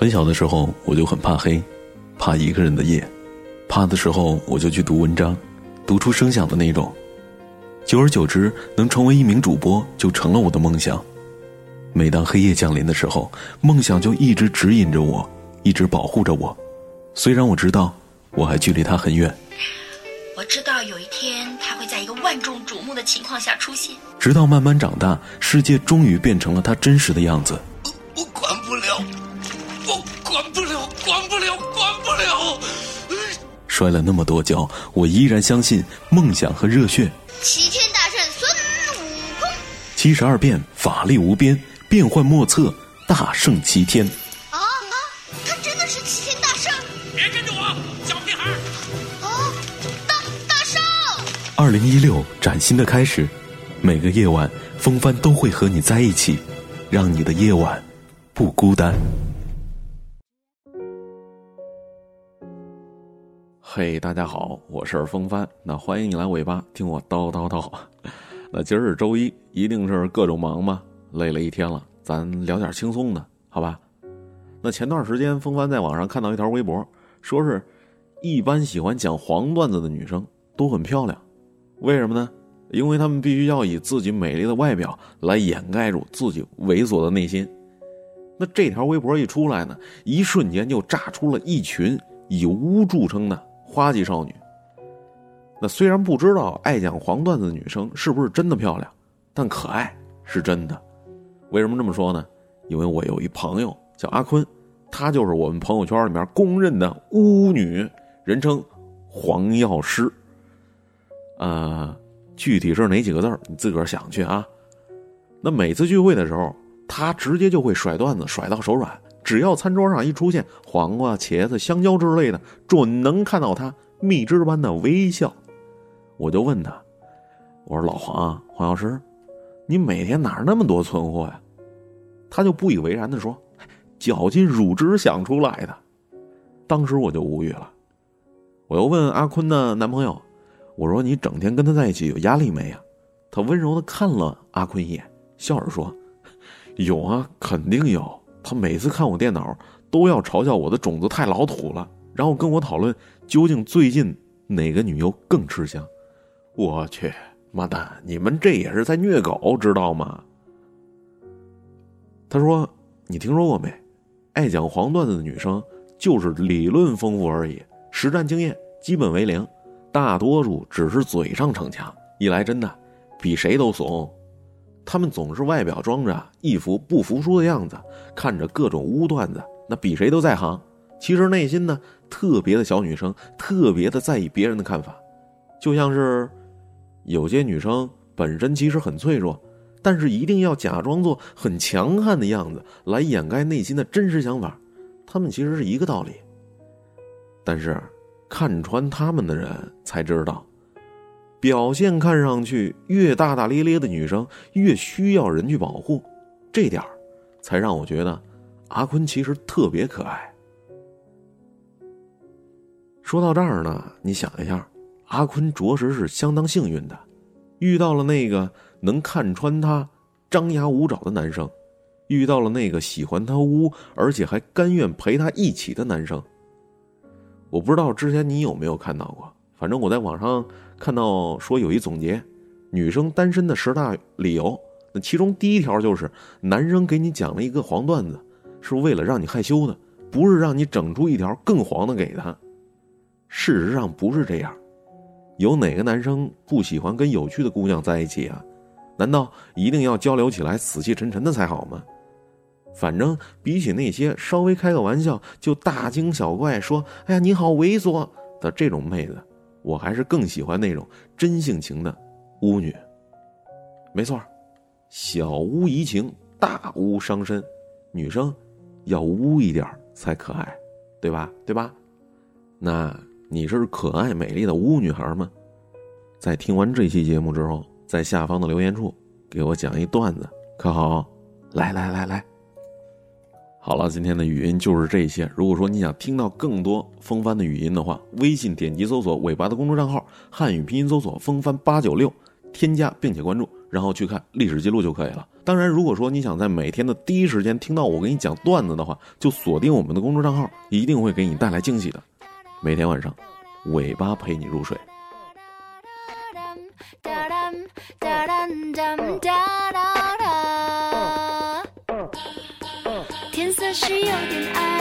很小的时候我就很怕黑，怕一个人的夜，怕的时候我就去读文章，读出声响的那种。久而久之，能成为一名主播就成了我的梦想。每当黑夜降临的时候，梦想就一直指引着我，一直保护着我。虽然我知道我还距离他很远，我知道有一天他会在一个万众瞩目的情况下出现。直到慢慢长大，世界终于变成了他真实的样子。我管不了，管不了，管不了，管不了。摔了那么多跤，我依然相信梦想和热血。齐天大圣孙悟空，七十二变，法力无边，变幻莫测，大圣齐天。啊啊！他真的是齐天大圣！别跟着我，小屁孩！啊，大大圣！二零一六，崭新的开始，每个夜晚，风帆都会和你在一起，让你的夜晚不孤单。嘿，大家好，我是风帆，那欢迎你来尾巴听我叨叨叨。那今儿是周一，一定是各种忙吧，累了一天了，咱聊点轻松的，好吧？那前段时间，风帆在网上看到一条微博，说是一般喜欢讲黄段子的女生都很漂亮，为什么呢？因为她们必须要以自己美丽的外表来掩盖住自己猥琐的内心。那这条微博一出来呢，一瞬间就炸出了一群以污著称的。花季少女。那虽然不知道爱讲黄段子的女生是不是真的漂亮，但可爱是真的。为什么这么说呢？因为我有一朋友叫阿坤，她就是我们朋友圈里面公认的巫女，人称黄药师。呃，具体是哪几个字你自个儿想去啊。那每次聚会的时候，她直接就会甩段子，甩到手软。只要餐桌上一出现黄瓜、茄子、香蕉之类的，准能看到他蜜汁般的微笑。我就问他：“我说老黄，黄药师，你每天哪那么多存货呀？”他就不以为然的说：“绞尽乳汁想出来的。”当时我就无语了。我又问阿坤的男朋友：“我说你整天跟他在一起有压力没呀？”他温柔的看了阿坤一眼，笑着说：“有啊，肯定有。”他每次看我电脑，都要嘲笑我的种子太老土了，然后跟我讨论究竟最近哪个女优更吃香。我去，妈蛋！你们这也是在虐狗，知道吗？他说：“你听说过没？爱讲黄段子的女生，就是理论丰富而已，实战经验基本为零，大多数只是嘴上逞强，一来真的比谁都怂。”他们总是外表装着一副不服输的样子，看着各种污段子，那比谁都在行。其实内心呢，特别的小女生，特别的在意别人的看法。就像是有些女生本身其实很脆弱，但是一定要假装做很强悍的样子来掩盖内心的真实想法。他们其实是一个道理。但是看穿他们的人才知道。表现看上去越大大咧咧的女生，越需要人去保护，这点儿，才让我觉得，阿坤其实特别可爱。说到这儿呢，你想一下，阿坤着实是相当幸运的，遇到了那个能看穿他张牙舞爪的男生，遇到了那个喜欢他污而且还甘愿陪他一起的男生。我不知道之前你有没有看到过。反正我在网上看到说有一总结，女生单身的十大理由，那其中第一条就是男生给你讲了一个黄段子，是为了让你害羞的，不是让你整出一条更黄的给他。事实上不是这样，有哪个男生不喜欢跟有趣的姑娘在一起啊？难道一定要交流起来死气沉沉的才好吗？反正比起那些稍微开个玩笑就大惊小怪说“哎呀你好猥琐”的这种妹子。我还是更喜欢那种真性情的巫女。没错，小巫怡情，大巫伤身，女生要巫一点才可爱，对吧？对吧？那你是可爱美丽的巫女孩吗？在听完这期节目之后，在下方的留言处给我讲一段子，可好？来来来来。好了，今天的语音就是这些。如果说你想听到更多风帆的语音的话，微信点击搜索尾巴的公众账号，汉语拼音搜索风帆八九六，添加并且关注。然后去看历史记录就可以了。当然，如果说你想在每天的第一时间听到我给你讲段子的话，就锁定我们的公众账号，一定会给你带来惊喜的。每天晚上，尾巴陪你入睡。是有点爱，